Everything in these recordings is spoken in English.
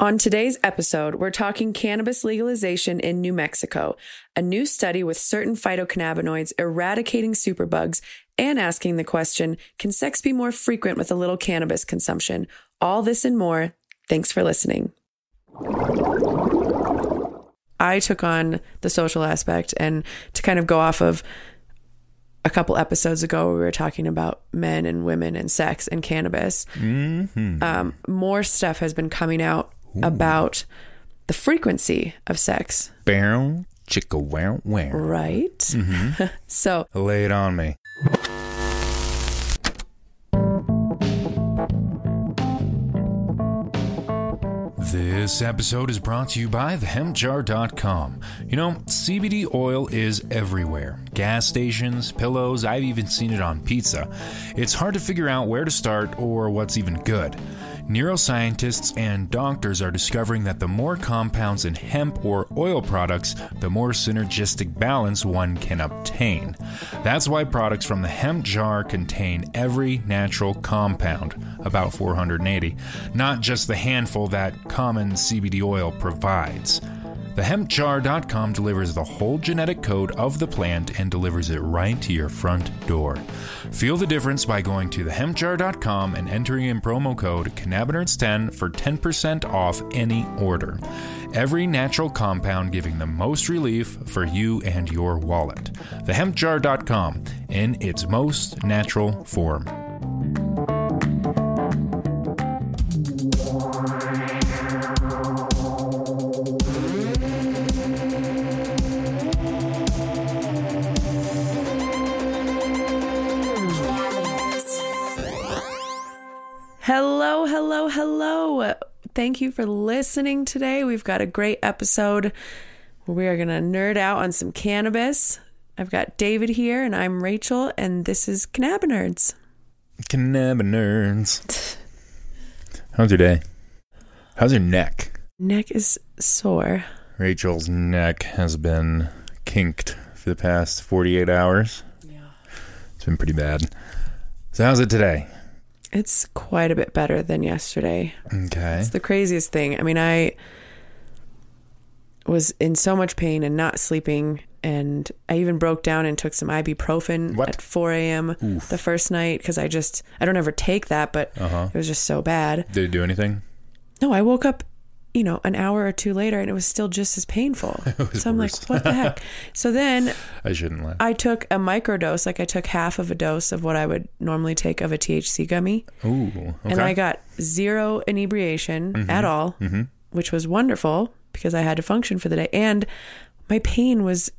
On today's episode, we're talking cannabis legalization in New Mexico, a new study with certain phytocannabinoids eradicating superbugs, and asking the question Can sex be more frequent with a little cannabis consumption? All this and more. Thanks for listening. I took on the social aspect and to kind of go off of a couple episodes ago, we were talking about men and women and sex and cannabis. Um, more stuff has been coming out about the frequency of sex, Bow, chicka wow wow. right? Mm-hmm. so, Lay it on me. This episode is brought to you by thehempjar.com. You know, CBD oil is everywhere gas stations, pillows, I've even seen it on pizza. It's hard to figure out where to start or what's even good. Neuroscientists and doctors are discovering that the more compounds in hemp or oil products, the more synergistic balance one can obtain. That's why products from the hemp jar contain every natural compound, about 480, not just the handful that common CBD oil provides. TheHempJar.com delivers the whole genetic code of the plant and delivers it right to your front door. Feel the difference by going to TheHempJar.com and entering in promo code cannabinerds10 for 10% off any order. Every natural compound giving the most relief for you and your wallet. TheHempJar.com in its most natural form. Hello, hello, hello. Thank you for listening today. We've got a great episode where we are going to nerd out on some cannabis. I've got David here, and I'm Rachel, and this is Cannabinerds. Cannabinerds. How's your day? How's your neck? Neck is sore. Rachel's neck has been kinked for the past 48 hours. Yeah. It's been pretty bad. So, how's it today? It's quite a bit better than yesterday. Okay. It's the craziest thing. I mean, I was in so much pain and not sleeping, and I even broke down and took some ibuprofen What? at 4 a.m. the first night because I just I don't ever take that, but Uh huh. it was just so bad. Did it do anything? No, I woke up, you know, an hour or two later, and it was still just as painful. so I'm worse. like, what the heck? So then I shouldn't laugh. I took a microdose, like I took half of a dose of what I would normally take of a THC gummy. Ooh. Okay. and I got zero inebriation Mm-hmm. at all, which was wonderful because I had to function for the day, and my pain was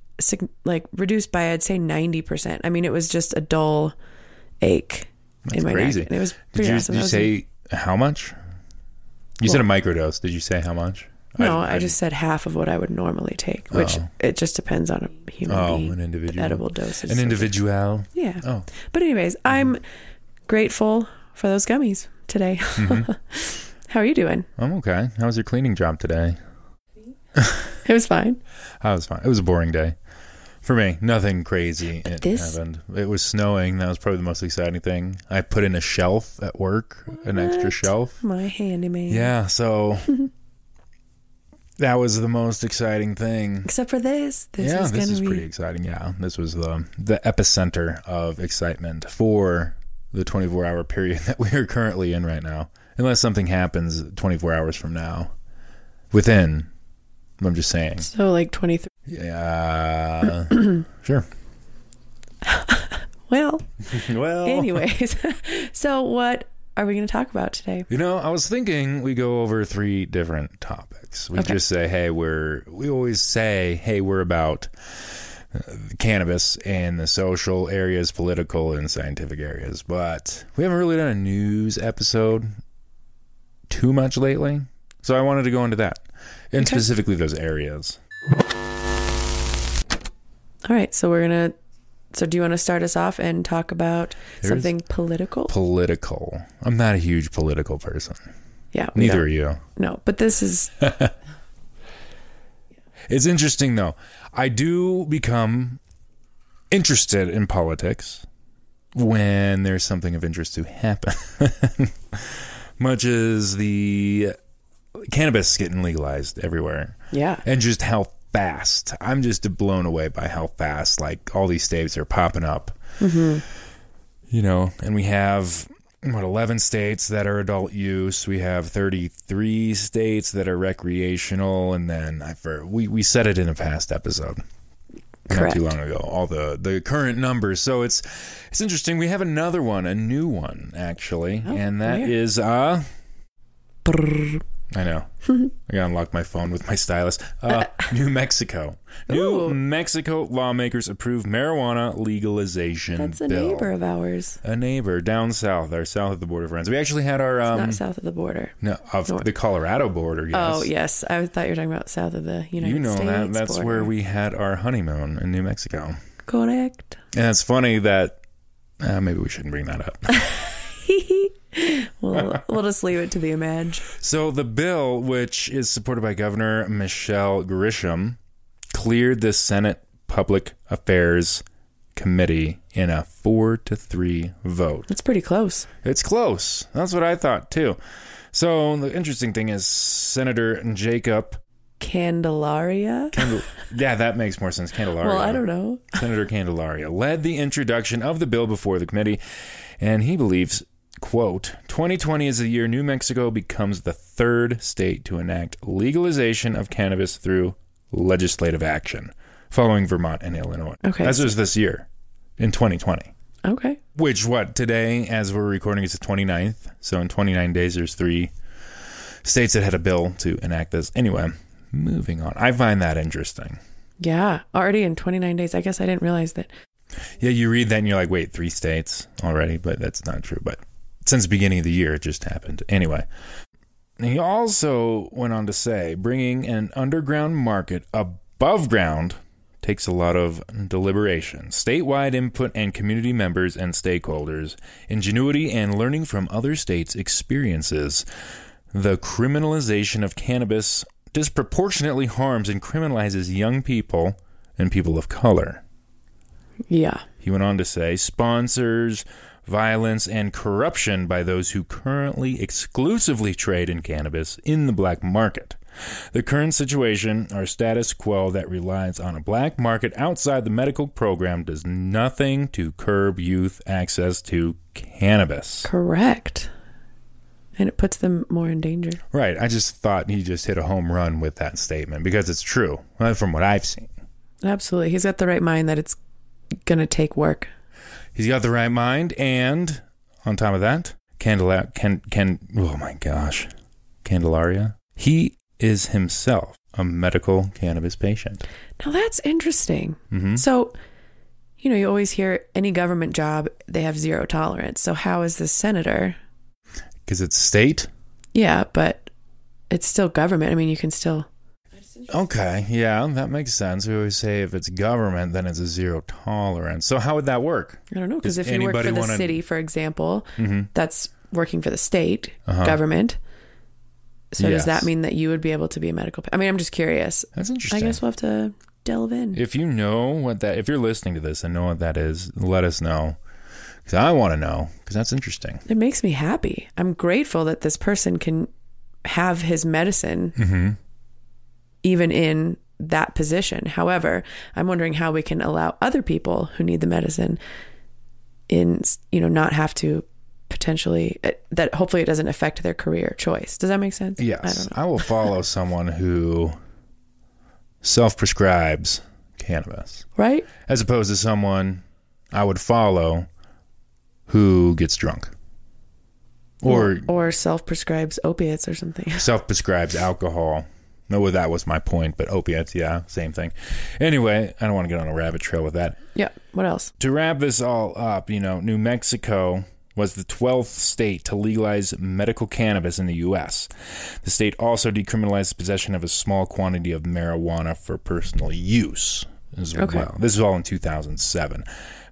like reduced by I'd say ninety percent. I mean, it was just a dull ache in my crazy. neck, and it was did pretty you, awesome. did you say how much? You said a microdose. Did you say how much? no? I, didn't- just said half of what I would normally take, which Oh. it just depends on a human Oh, being. an individual. Edible dosage. An individual. Yeah. Oh. But anyways, I'm grateful for those gummies today. Mm-hmm. How are you doing? I'm okay. How was your cleaning job today? It was fine. I was fine. It was a boring day. For me, nothing crazy it This- happened. It was snowing. That was probably the most exciting thing. I put in a shelf at work, an extra shelf. My handyman. Yeah, so that was the most exciting thing. Except for this. This yeah, is this is be pretty exciting. Yeah, this was the the epicenter of excitement for the 24 hour period that we are currently in right now. Unless something happens 24 hours from now, within. I'm just saying. so like 23. Yeah, sure. Well, Well, anyways. so what are we going to talk about today? You know, I was thinking we go over three different topics. We Okay. just say, hey, we're, we always say, hey, we're about uh, cannabis and the social areas, political and scientific areas. But we haven't really done a news episode too much lately. So I wanted to go into that and Okay. specifically those areas. All right, so we're going to so do you want to start us off and talk about There's- something political? Political. I'm not a huge political person. yeah, Neither don't- are you. No, but this is It's interesting though. I do become interested in politics when there's something of interest to happen. Much as the cannabis getting legalized everywhere. Yeah. And just how fast. I'm just blown away by how fast like all these states are popping up. Mm-hmm. You know, and we have what 11 states that are adult use. We have 33 states that are recreational and then I for we we said it in a past episode. Correct. Not too long ago, all the the current numbers. So it's it's interesting. We have another one, a new one actually, Oh, and that is uh Brrr. I know. I gotta unlock my phone with my stylus. Uh, New Mexico. New Ooh. Mexico lawmakers approve marijuana legalization That's a bill. neighbor of ours. A neighbor down south, or south of the border friends. We actually had our um Not south of the border. no of north. the Colorado border. Yes. Oh yes, I thought you were talking about south of the United States. You know States. that. That's border. where we had our honeymoon in New Mexico. correct. And it's funny that uh, maybe we shouldn't bring that up. we'll we'll just leave it to the image. So the bill, which is supported by Governor Michelle Grisham, cleared the Senate Public Affairs Committee in a four to three vote. It's pretty close. It's close. That's what I thought too. So the interesting thing is Senator Jacob Candelaria. Candel- yeah, that makes more sense. Candelaria. Well, I don't know. Senator Candelaria led the introduction of the bill before the committee, and he believes, quote, 2020 is the year New Mexico becomes the third state to enact legalization of cannabis through legislative action, following Vermont and Illinois. Okay. That's just this year, in 2020. Okay. Which, what, today, as we're recording, is the 29th. So in 29 days, there's three states that had a bill to enact this. Anyway, moving on. I find that interesting. Yeah. Already in 29 days. I guess I didn't realize that. Yeah, you read that and you're like, wait, three states already? But that's not true. But since the beginning of the year, it just happened. Anyway, he also went on to say bringing an underground market above ground takes a lot of deliberation, statewide input, and community members and stakeholders, ingenuity, and learning from other states' experiences. The criminalization of cannabis disproportionately harms and criminalizes young people and people of color. Yeah. He went on to say sponsors violence and corruption by those who currently exclusively trade in cannabis in the black market. The current situation, our status quo that relies on a black market outside the medical program, does nothing to curb youth access to cannabis. Correct. And it puts them more in danger. Right. I just thought he just hit a home run with that statement because it's true uh, from what I've seen. Absolutely. He's got the right mind that it's going to take work. He's got the right mind, and on top of that, Candela can can oh my gosh, Candelaria. He is himself a medical cannabis patient. Now that's interesting. hmm So, you know, you always hear any government job, they have zero tolerance. So, how is this senator? Because it's state. Yeah, but it's still government. I mean, you can still. Okay, yeah, that makes sense. We always say if it's government, then it's a zero tolerance. So how would that work? I don't know. Because if you work for the wanna- city, for example, hmm that's working for the state Uh-huh. government. So, Yes. does that mean that you would be able to be a medical? pa- I mean, I'm just curious. That's interesting. I guess we'll have to delve in. If you know what that, if you're listening to this and know what that is, let us know. Because I want to know. Because that's interesting. It makes me happy. I'm grateful that this person can have his medicine Mm-hmm. Even in that position. However, I'm wondering how we can allow other people who need the medicine in, you know, not have to potentially eh, that hopefully it doesn't affect their career choice. Does that make sense? Yes, don't. I, will follow someone who self-prescribes cannabis, Right? as opposed to someone I would follow who gets drunk or or self-prescribes opiates or something. self-prescribes alcohol. No, well, that was my point, but opiates, yeah, same thing. Anyway, I don't want to get on a rabbit trail with that. yeah. What else? To wrap this all up, you know, New Mexico was the 12th state to legalize medical cannabis in the U.S. The state also decriminalized possession of a small quantity of marijuana for personal use as Okay. well. This is all in 2007.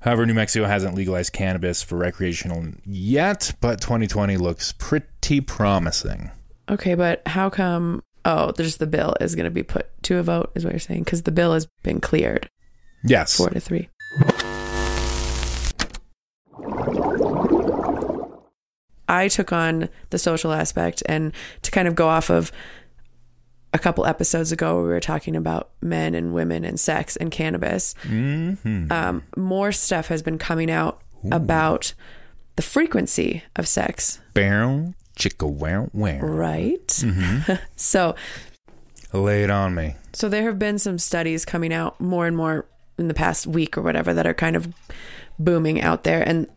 However, New Mexico hasn't legalized cannabis for recreational yet, but 2020 looks pretty promising. Okay, but how come? Oh, there's the bill is going to be put to a vote, is what you're saying, because the bill has been cleared Yes. four to three. I took on the social aspect and to kind of go off of a couple episodes ago where we were talking about men and women and sex and cannabis. Mm-hmm. Um, more stuff has been coming out about the frequency of sex, Barrel, chicka wow wow. right? Mm-hmm. so, Lay it on me. so there have been some studies coming out more and more in the past week or whatever that are kind of booming out there, and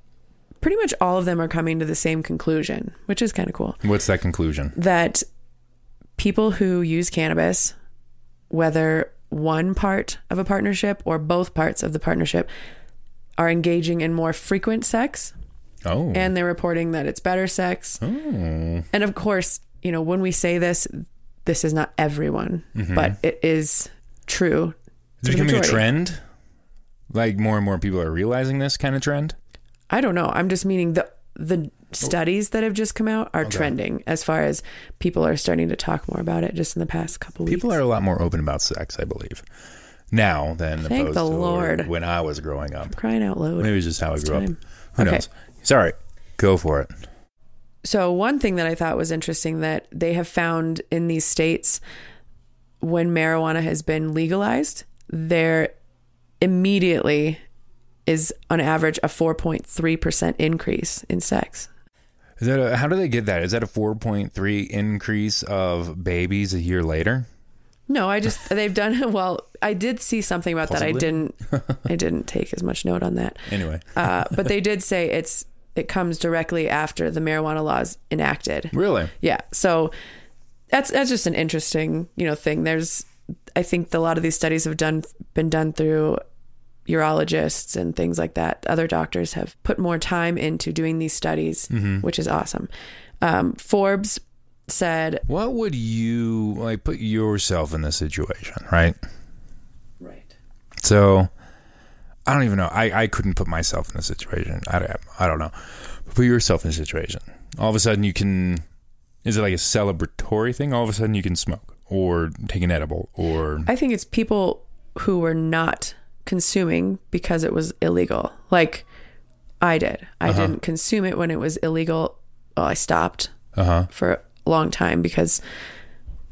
pretty much all of them are coming to the same conclusion, which is kind of cool. What's that conclusion? that people who use cannabis, whether one part of a partnership or both parts of the partnership, are engaging in more frequent sex Oh. and they're reporting that it's better sex. oh. And of course, you know, when we say this, this is not everyone, Mm-hmm. but it is true. Is to it becoming a trend? Like more and more people are realizing this kind of trend? I don't know. I'm just meaning the the studies that have just come out are trending as far as people are starting to talk more about it just in the past couple weeks. People are a lot more open about sex, I believe, now than Thank opposed the Lord. when I was growing up. crying out loud. Maybe it's just how I grew time. up. Who Okay. knows? Sorry. Go for it. So, one thing that I thought was interesting that they have found in these states when marijuana has been legalized, there immediately is on average a 4.3% increase in sex. Is that a, how do they get that? Is that a 4.3 increase of babies a year later? No, I just they've done well. I did see something about that. I didn't. I didn't take as much note on that. Anyway, Uh, but they did say it's it comes directly after the marijuana laws enacted. really? Yeah. So that's that's just an interesting, you know, thing. There's I think a lot of these studies have done been done through urologists and things like that. Other doctors have put more time into doing these studies, which is awesome. Um, Forbes said, What would you like put yourself in this situation, right? right. So I don't even know. I, I couldn't put myself in the situation. I, don't- I don't know. Put yourself in a situation. All of a sudden you can is it like a celebratory thing? All of a sudden you can smoke or take an edible or I think it's people who were not consuming because it was illegal. Like I did. I didn't consume it when it was illegal. Well, I stopped uh-huh. for a long time because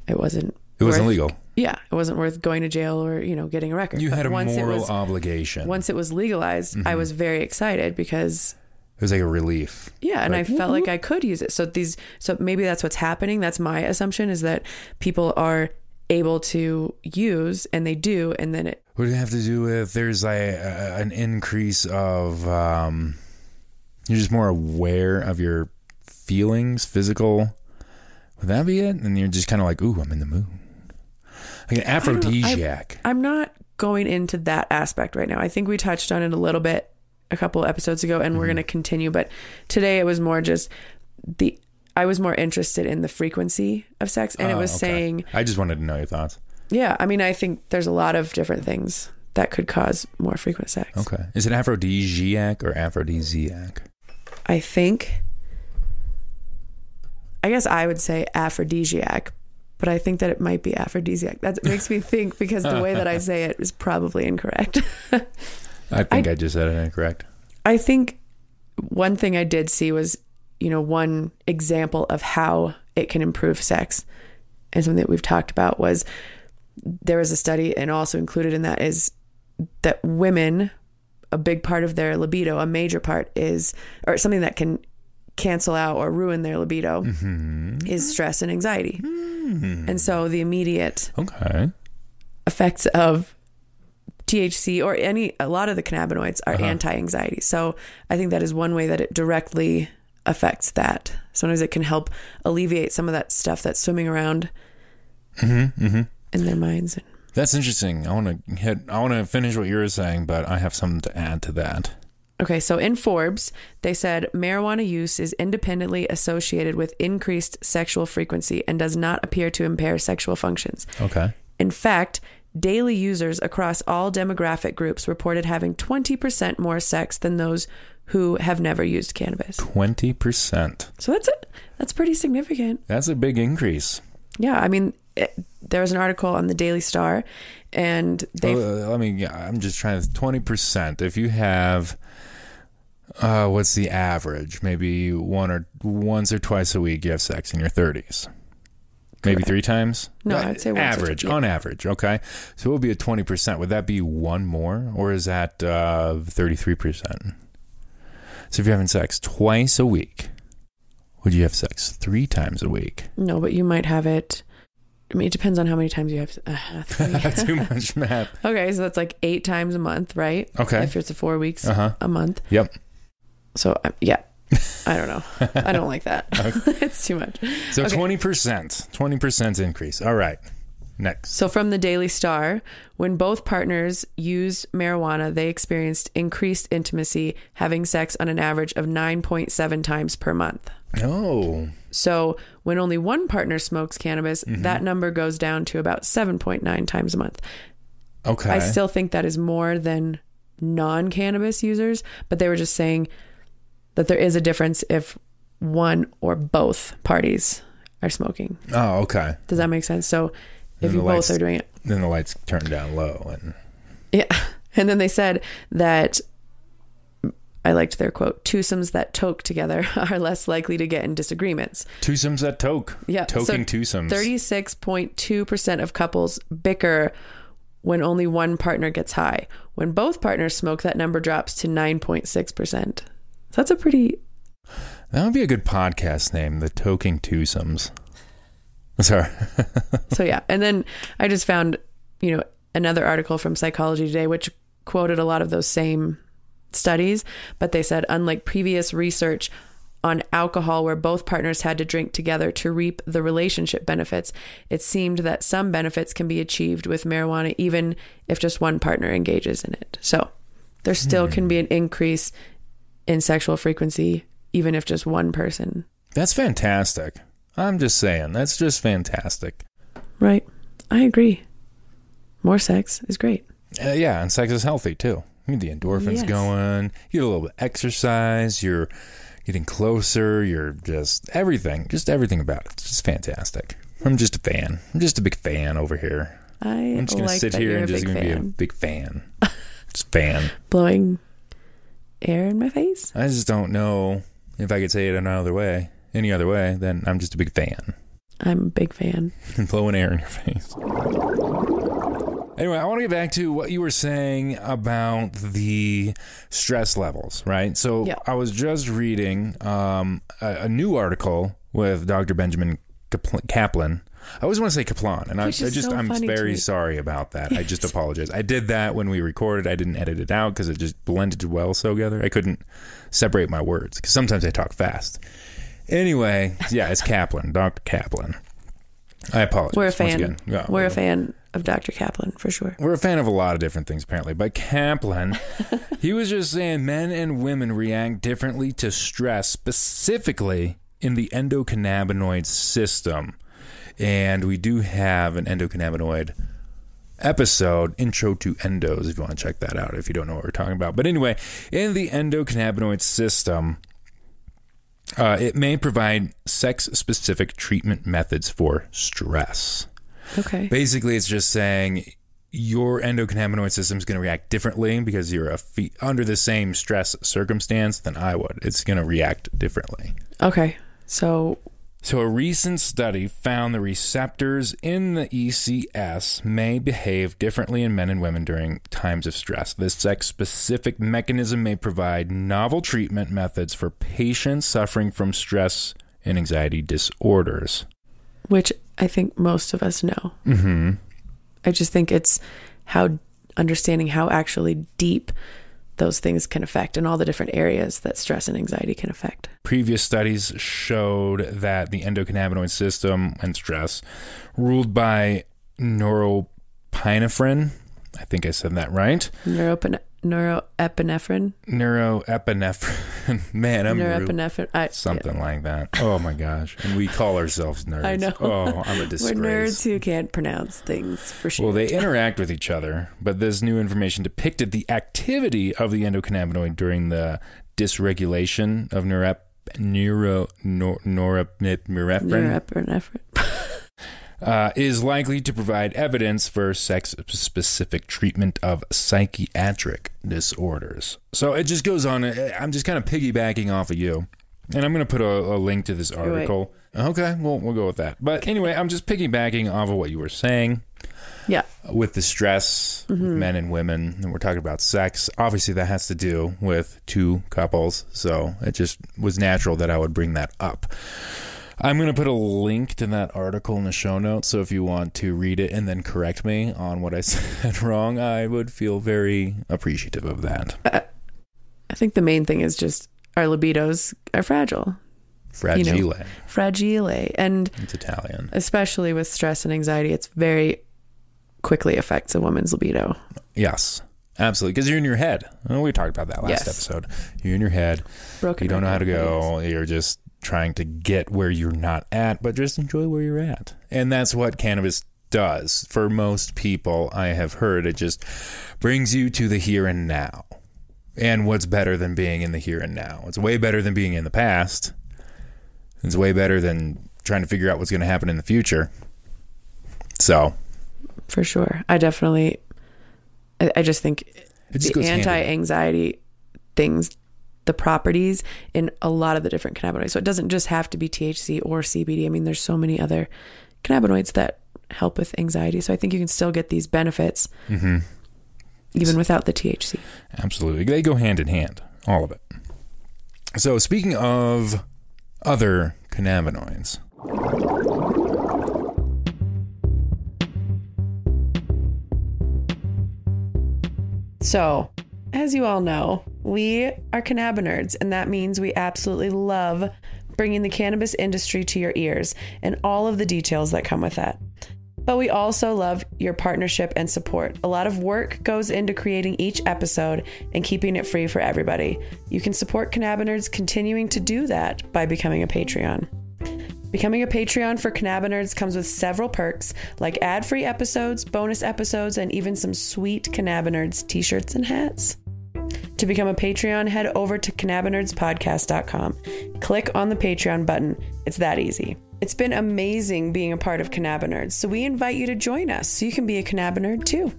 it wasn't It wasn't legal. Yeah, it wasn't worth going to jail or, you know, getting a record. You But had a once moral it was obligation. once it was legalized, I was very excited because it was like a relief. yeah, and I felt like I could use it. So these so maybe that's what's happening. That's my assumption is that people are able to use and they do and then it What does it have to do with there's like a, an increase of um you're just more aware of your feelings, physical. Would that be it? And you're just kind of like, ooh, I'm in the mood. Like an aphrodisiac. I'm not going into that aspect right now. I think we touched on it a little bit a couple episodes ago and we're Mm-hmm. going to continue, but today it was more just the I was more interested in the frequency of sex and it Oh, was okay. saying I just wanted to know your thoughts. Yeah, I mean, I think there's a lot of different things that could cause more frequent sex. Okay. Is it aphrodisiac or aphrodisiac? I think, I guess I would say aphrodisiac, but I think that it might be aphrodisiac. That makes me think because the way that I say it is probably incorrect. I think I, just said it incorrect. I think one thing I did see was, you know, one example of how it can improve sex and something that we've talked about was there was a study and also included in that is that women a big part of their libido a major part is or something that can cancel out or ruin their libido mm-hmm. is stress and anxiety mm-hmm. and so the immediate Okay. effects of THC or any a lot of the cannabinoids are uh-huh. anti-anxiety. So I think that is one way that it directly affects that. Sometimes it can help alleviate some of that stuff that's swimming around mm-hmm. in their minds. That's interesting. I want to hit. I want to finish what you were saying, but I have something to add to that. Okay, so in Forbes, they said marijuana use is independently associated with increased sexual frequency and does not appear to impair sexual functions. Okay. In fact, daily users across all demographic groups reported having 20% more sex than those who have never used cannabis. Twenty percent. So that's it. That's pretty significant. That's a big increase. Yeah, I mean, it, there was an article on the Daily Star, and they Uh, let me. yeah, I'm just trying to. Twenty percent. If you have, uh, what's the average? Maybe one or once or twice a week you have sex in your thirties. Maybe three times? No, Uh, I'd say average, two- yeah. on average. Okay. So it would be a 20%. Would that be one more or is that uh, 33%? So if you're having sex twice a week, would you have sex three times a week? No, but you might have it. I mean, it depends on how many times you have. Uh. Too much math. okay, so that's like eight times a month, right? Okay. If it's a four weeks Uh huh. a month. Yep. So um, yeah, I don't know. I don't like that. it's too much. So 20%. 20% increase. All right. Next. So from the Daily Star, when both partners used marijuana, they experienced increased intimacy, having sex on an average of 9.7 times per month. Oh. So when only one partner smokes cannabis, Mm-hmm. that number goes down to about 7.9 times a month. Okay. I still think that is more than non cannabis users, but they were just saying that there is a difference if one or both parties are smoking. oh, okay. Does that make sense? So if you both lights- are doing it. Then the lights turn down low and Yeah. And then they said that I liked their quote twosomes that toke together are less likely to get in disagreements. twosomes that toke. Yeah. Toking so twosomes. 36.2% of couples bicker when only one partner gets high. When both partners smoke, that number drops to 9.6%. So that's a pretty. That would be a good podcast name, The Toking Twosomes. Sorry. So, yeah. And then I just found, you know, another article from Psychology Today, which quoted a lot of those same studies, but they said, unlike previous research on alcohol where both partners had to drink together to reap the relationship benefits, it seemed that some benefits can be achieved with marijuana even if just one partner engages in it. So there still can be an increase in sexual frequency even if just one person. That's fantastic. I'm just saying. That's just fantastic. Right. I agree. More sex is great. Uh, yeah, and sex is healthy too. You get the endorphins Yes. going. You get a little bit of exercise. You're getting closer. You're just everything. Just everything about it. It's just fantastic. I'm just a fan. I'm just a big fan over here. I I'm just gonna like sit here and just gonna be a fan. big fan. just fan. blowing air in my face. I just don't know if I could say it another way, any other way. Then I'm just a big fan. I'm a big fan. And blowing air in your face. Anyway, I want to get back to what you were saying about the stress levels, right? So Yeah. I was just reading um, a, a new article with Dr. Benjamin Caplan. I always want to say Kaplan, and I, I just so I'm very sorry about that. I just apologize. I did that when we recorded. I didn't edit it out because it just blended well so together. I couldn't separate my words because sometimes I talk fast. Anyway, yeah, it's Caplan, Dr. Caplan. I apologize. We're a fan. again. Yeah, We're a fan of Dr. Caplan for sure. we're a fan of a lot of different things, apparently. But Caplan, he was just saying men and women react differently to stress, specifically in the endocannabinoid system. And we do have an endocannabinoid episode, Intro to Endos, if you want to check that out, if you don't know what we're talking about. But anyway, in the endocannabinoid system, uh, it may provide sex specific treatment methods for stress. Okay. Basically, it's just saying your endocannabinoid system is going to react differently because you're a fe- under the same stress circumstance than I would. It's going to react differently. Okay. So So, a recent study found the receptors in the ECS may behave differently in men and women during times of stress. This sex specific mechanism may provide novel treatment methods for patients suffering from stress and anxiety disorders. Which I think most of us know. Mm-hmm. I just think it's how understanding how actually deep those things can affect and all the different areas that stress and anxiety can affect. Previous studies showed that the endocannabinoid system and stress, ruled by neuropinephrine, I think I said that right. Neuropine- neuroepinephrine, Neuroepinephrine. Man, I'm neuroepinephrine. I, Something like that. Oh my gosh. And we call ourselves nerds. I know. Oh, I'm a disgrace. We're nerds who can't pronounce things for sure. Well, they interact with each other, but this new information depicted the activity of the endocannabinoid during the dysregulation of neurep, neuro, nor, norepinephrine neuroepinephrine. uh, is likely to provide evidence for sex-specific treatment of psychiatric disorders. So it just goes on. I'm just kind of piggybacking off of you, and I'm going to put a, a link to this article. Okay, well, we'll go with that. But anyway, I'm just piggybacking off of what you were saying Yeah. with the stress with men and women, and we're talking about sex. Obviously, that has to do with two couples, so it just was natural that I would bring that up. I'm going to put a link to that article in the show notes, so if you want to read it and then correct me on what I said wrong, I would feel very appreciative of that. I think the main thing is just our libidos are fragile, Fragile. fragile, and It's Italian. especially with stress and anxiety, it's very quickly affects a woman's libido. Yes, absolutely. Because you're in your head. Oh, we talked about that last Yes. episode. You're in your head. Broken. You don't know how to go. You're just trying to get where you're not at, but just enjoy where you're at. And that's what cannabis does for most people. I have heard it just brings you to the here and now. And what's better than being in the here and now? It's way better than being in the past. It's way better than trying to figure out what's going to happen in the future. So, for sure. I definitely. I, I just think the goes hand in hand. anti-anxiety things, the properties in a lot of the different cannabinoids. So it doesn't just have to be THC or CBD. I mean, there's so many other cannabinoids that help with anxiety. So I think you can still get these benefits Mm-hmm. even without the THC. Absolutely. They go hand in hand, all of it. So, speaking of other cannabinoids, So, as you all know, we are cannabinerds, and that means we absolutely love bringing the cannabis industry to your ears and all of the details that come with that. But we also love your partnership and support. A lot of work goes into creating each episode and keeping it free for everybody. You can support Cannabinerds continuing to do that by becoming a Patreon. Becoming a Patreon for Cannabinerds comes with several perks like ad free episodes, bonus episodes, and even some sweet Cannabinerds t shirts and hats. To become a Patreon, head over to cannabinerdspodcast.com. Click on the Patreon button. It's that easy. It's been amazing being a part of Cannabinerds, so we invite you to join us so you can be a Cannabinerd too.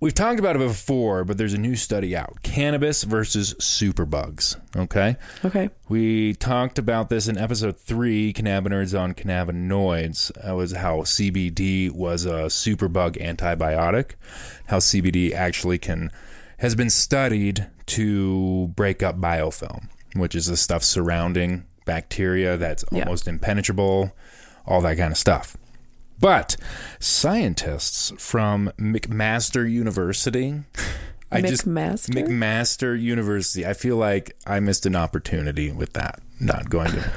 We've talked about it before, but there's a new study out cannabis versus superbugs. Okay. Okay. We talked about this in episode three, cannabinoids on cannabinoids. That was how CBD was a superbug antibiotic. How CBD actually can has been studied to break up biofilm, which is the stuff surrounding bacteria that's Yeah. almost impenetrable, all that kind of stuff. But scientists from McMaster University, I just McMaster? McMaster University. I feel like I missed an opportunity with that. Not going to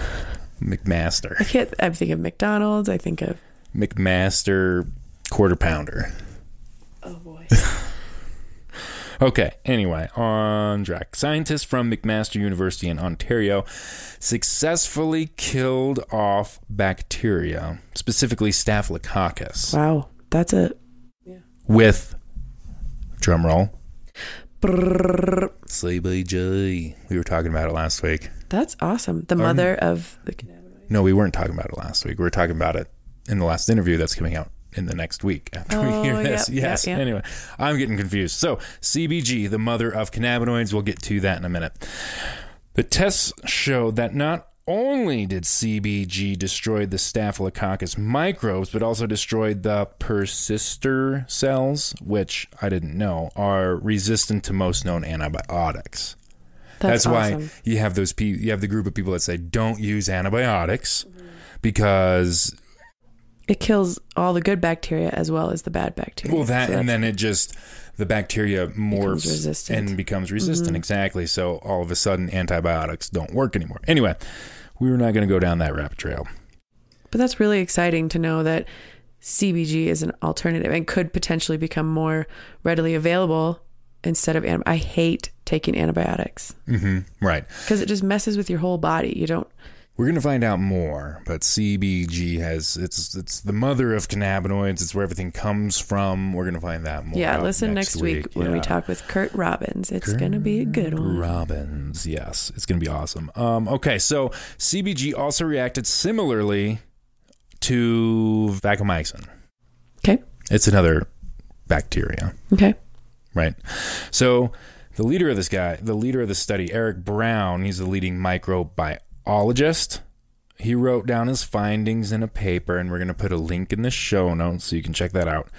McMaster. I McMaster. can't, I think of McDonald's. I think of. McMaster quarter pounder. Oh boy. Okay, anyway, on track. Scientists from McMaster University in Ontario successfully killed off bacteria, specifically Staphylococcus, wow. That's a. with drumroll. CBG. We were talking about it last week. That's awesome. The mother of the cannabinoid. No, we weren't talking about it last week. We were talking about it in the last interview that's coming out in the next week after we Oh, hear this. yep, yeah, yes. yeah. Anyway, I'm getting confused. So, CBG, the mother of cannabinoids, we'll get to that in a minute. The tests show that not only did CBG destroy the Staphylococcus microbes, but also destroyed the persister cells, which I didn't know are resistant to most known antibiotics. That's, That's, why awesome. you have those pe- you have the group of people that say don't use antibiotics because It kills all the good bacteria as well as the bad bacteria. well that So and then it just the bacteria morphs resistant. Mm-hmm. and becomes resistant exactly so all of a sudden antibiotics don't work anymore. Anyway, we were not going to go down that rabbit trail. But that's really exciting to know that CBG is an alternative and could potentially become more readily available instead of I hate taking antibiotics Mhm. Right. because it just messes with your whole body. You don't We're going to find out more, but CBG has it's it's the mother of cannabinoids. It's where everything comes from. We're going to find that more. Yeah, listen next, week, when we talk with Curt Robbins. It's going to be a good one. Robbins. Yes, it's going to be awesome. Um, okay, so CBG also reacted similarly to vancomycin. Okay. It's another bacteria, Okay. right? So The leader of this guy, the leader of the study, Eric Brown, he's the leading microbiologist. He wrote down his findings in a paper, and we're going to put a link in the show notes so you can check that out.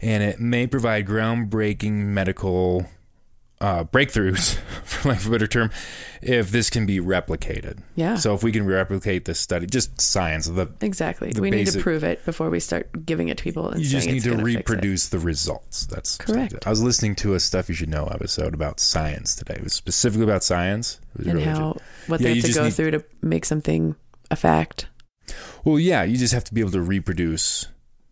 And it may provide groundbreaking medical uh, breakthroughs, for lack of a better term, if this can be replicated. Yeah. So if we can replicate this study, just science, the Exactly. the we need to prove it before we start giving it to people. And you just need to gonna fix it. reproduce the results. That's Correct. I was listening to a stuff you should know episode about science today. It was specifically about science. It was and really how good. what Yeah, they have to go need- through to make something a fact. Well, yeah, you just have to be able to reproduce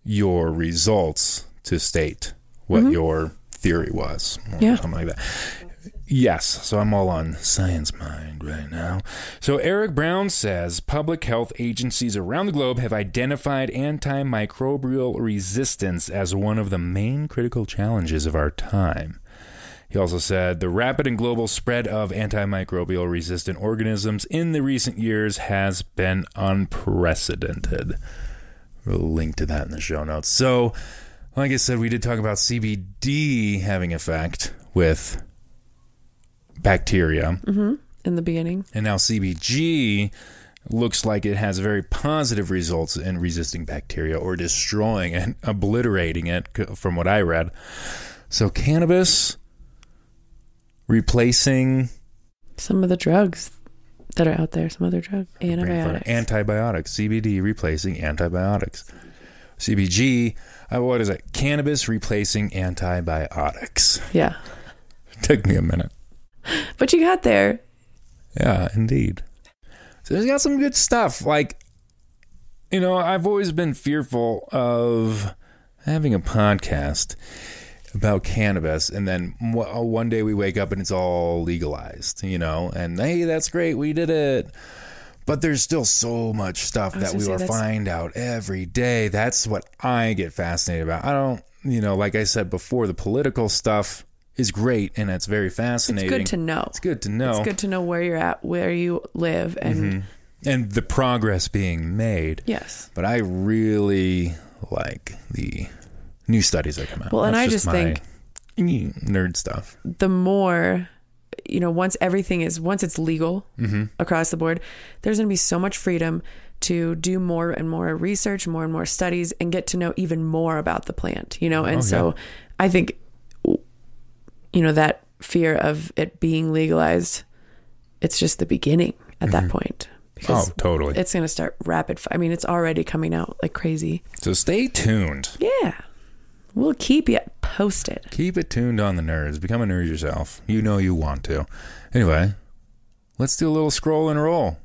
your results to state what your theory was, or. Yeah. something like that. Yes, so I'm all on science mind right now. So Eric Brown says public health agencies around the globe have identified antimicrobial resistance as one of the main critical challenges of our time. He also said the rapid and global spread of antimicrobial resistant organisms in the recent years has been unprecedented. We'll link to that in the show notes. So, like I said, uh, we did talk about CBD having effect with bacteria, mm-hmm. In the beginning, and now CBG looks like it has very positive results in resisting bacteria or destroying and obliterating it, from what I read. So, cannabis replacing some of the drugs that are out there, some other drug antibiotics. antibiotics, CBD replacing antibiotics, CBG. Uh, what is it? Cannabis replacing antibiotics. yeah, Took me a minute. but you got there. Yeah, indeed. So it's got some good stuff. Like, you know, I've always been fearful of having a podcast about cannabis, and then w- one day we wake up and it's all legalized, you know, and hey, that's great, we did it. But there's still so much stuff that we will find out every day. That's what I get fascinated about. I don't, you know, like I said before, the political stuff is great and it's very fascinating. It's good to know. It's good to know. It's good to know where you're at, where you live, and Mm-hmm. and the progress being made. yes. But I really like the new studies that come out. Well, and That's I just my nerd stuff. the more you know once everything is once it's legal Mm-hmm. across the board there's going to be so much freedom to do more and more research more and more studies and get to know even more about the plant you know and Oh, so i think you know that fear of it being legalized it's just the beginning at that point because Mm-hmm. Oh, totally. it's going to start rapid fi- i mean it's already coming out like crazy So stay tuned. yeah we'll keep you posted Keep it tuned on the nerds. Become a nerd yourself. You know you want to. Anyway, let's do a little scroll and roll.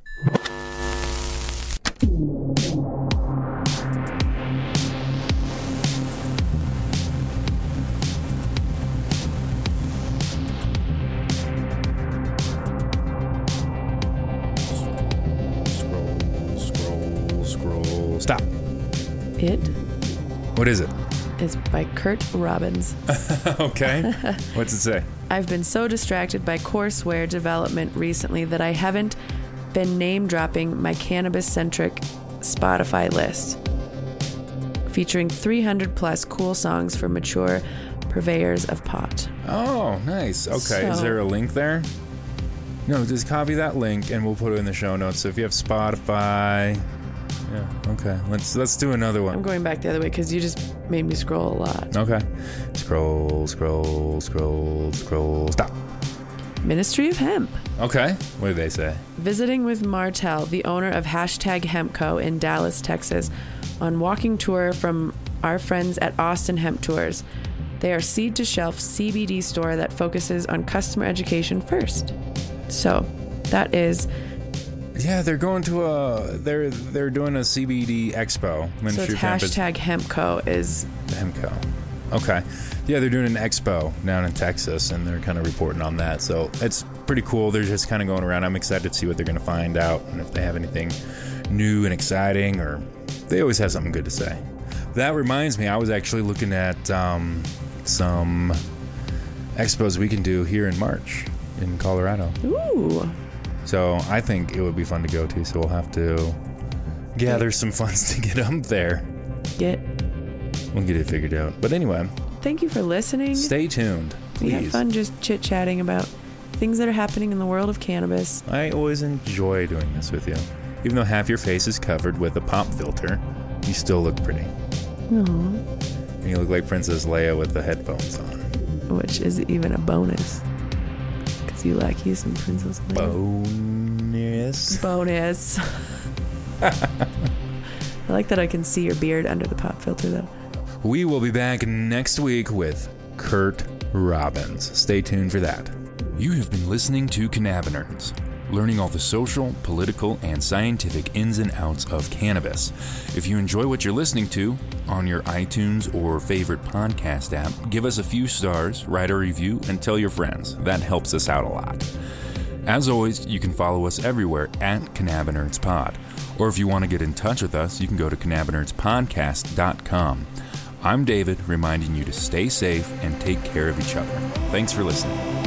Scroll, scroll, scroll. Stop. it What is it? Is by curt robbins okay. What's it say? I've been so distracted by courseware development recently that I haven't been name dropping my cannabis centric Spotify list, featuring 300 plus cool songs for mature purveyors of pot. Oh, nice. Okay. Is there a link there? No, just copy that link and we'll put it in the show notes. So if you have Spotify, yeah, okay. Let's let's do another one. I'm going back the other way because you just made me scroll a lot. Okay. Scroll, scroll, scroll, scroll. Stop. Ministry of Hemp. Okay. What did they say? Visiting with Martel, the owner of Hashtag Hempco in Dallas, Texas, on walking tour from our friends at Austin Hemp Tours. They are seed to shelf CBD store that focuses on customer education first. So, that is Yeah, they're going to a they're they're doing a CBD expo. so it's of Hemp is- hashtag Hempco is Hemco. Okay. Yeah, they're doing an expo down in Texas and they're kind of reporting on that. So it's pretty cool. They're just kind of going around. I'm excited to see what they're going to find out and if they have anything new and exciting or they always have something good to say. That reminds me, I was actually looking at um, some expos we can do here in March in Colorado. ooh So I think it would be fun to go to. So we'll have to gather some funds to get up there. get. We'll get it figured out. But anyway, Thank you for listening. Stay tuned. We have Please. fun just chit chatting about things that are happening in the world of cannabis. I always enjoy doing this with you. Even though half your face is covered with a pop filter, you still look pretty. And you look like Princess Leia with the headphones on. which is even a bonus. Because you like you some Princess Leia. Bonus. Bonus. I like that I can see your beard under the pop filter, though. We will be back next week with Curt Robbins. Stay tuned for that. You have been listening to Cannabinerds, learning all the social, political, and scientific ins and outs of cannabis. If you enjoy what you're listening to on your iTunes or favorite podcast app, give us a few stars, write a review, and tell your friends. That helps us out a lot. As always, you can follow us everywhere at Cannabinerds Pod. Or if you want to get in touch with us, you can go to cannabinerdspodcast.com. I'm David, reminding you to stay safe and take care of each other. Thanks for listening.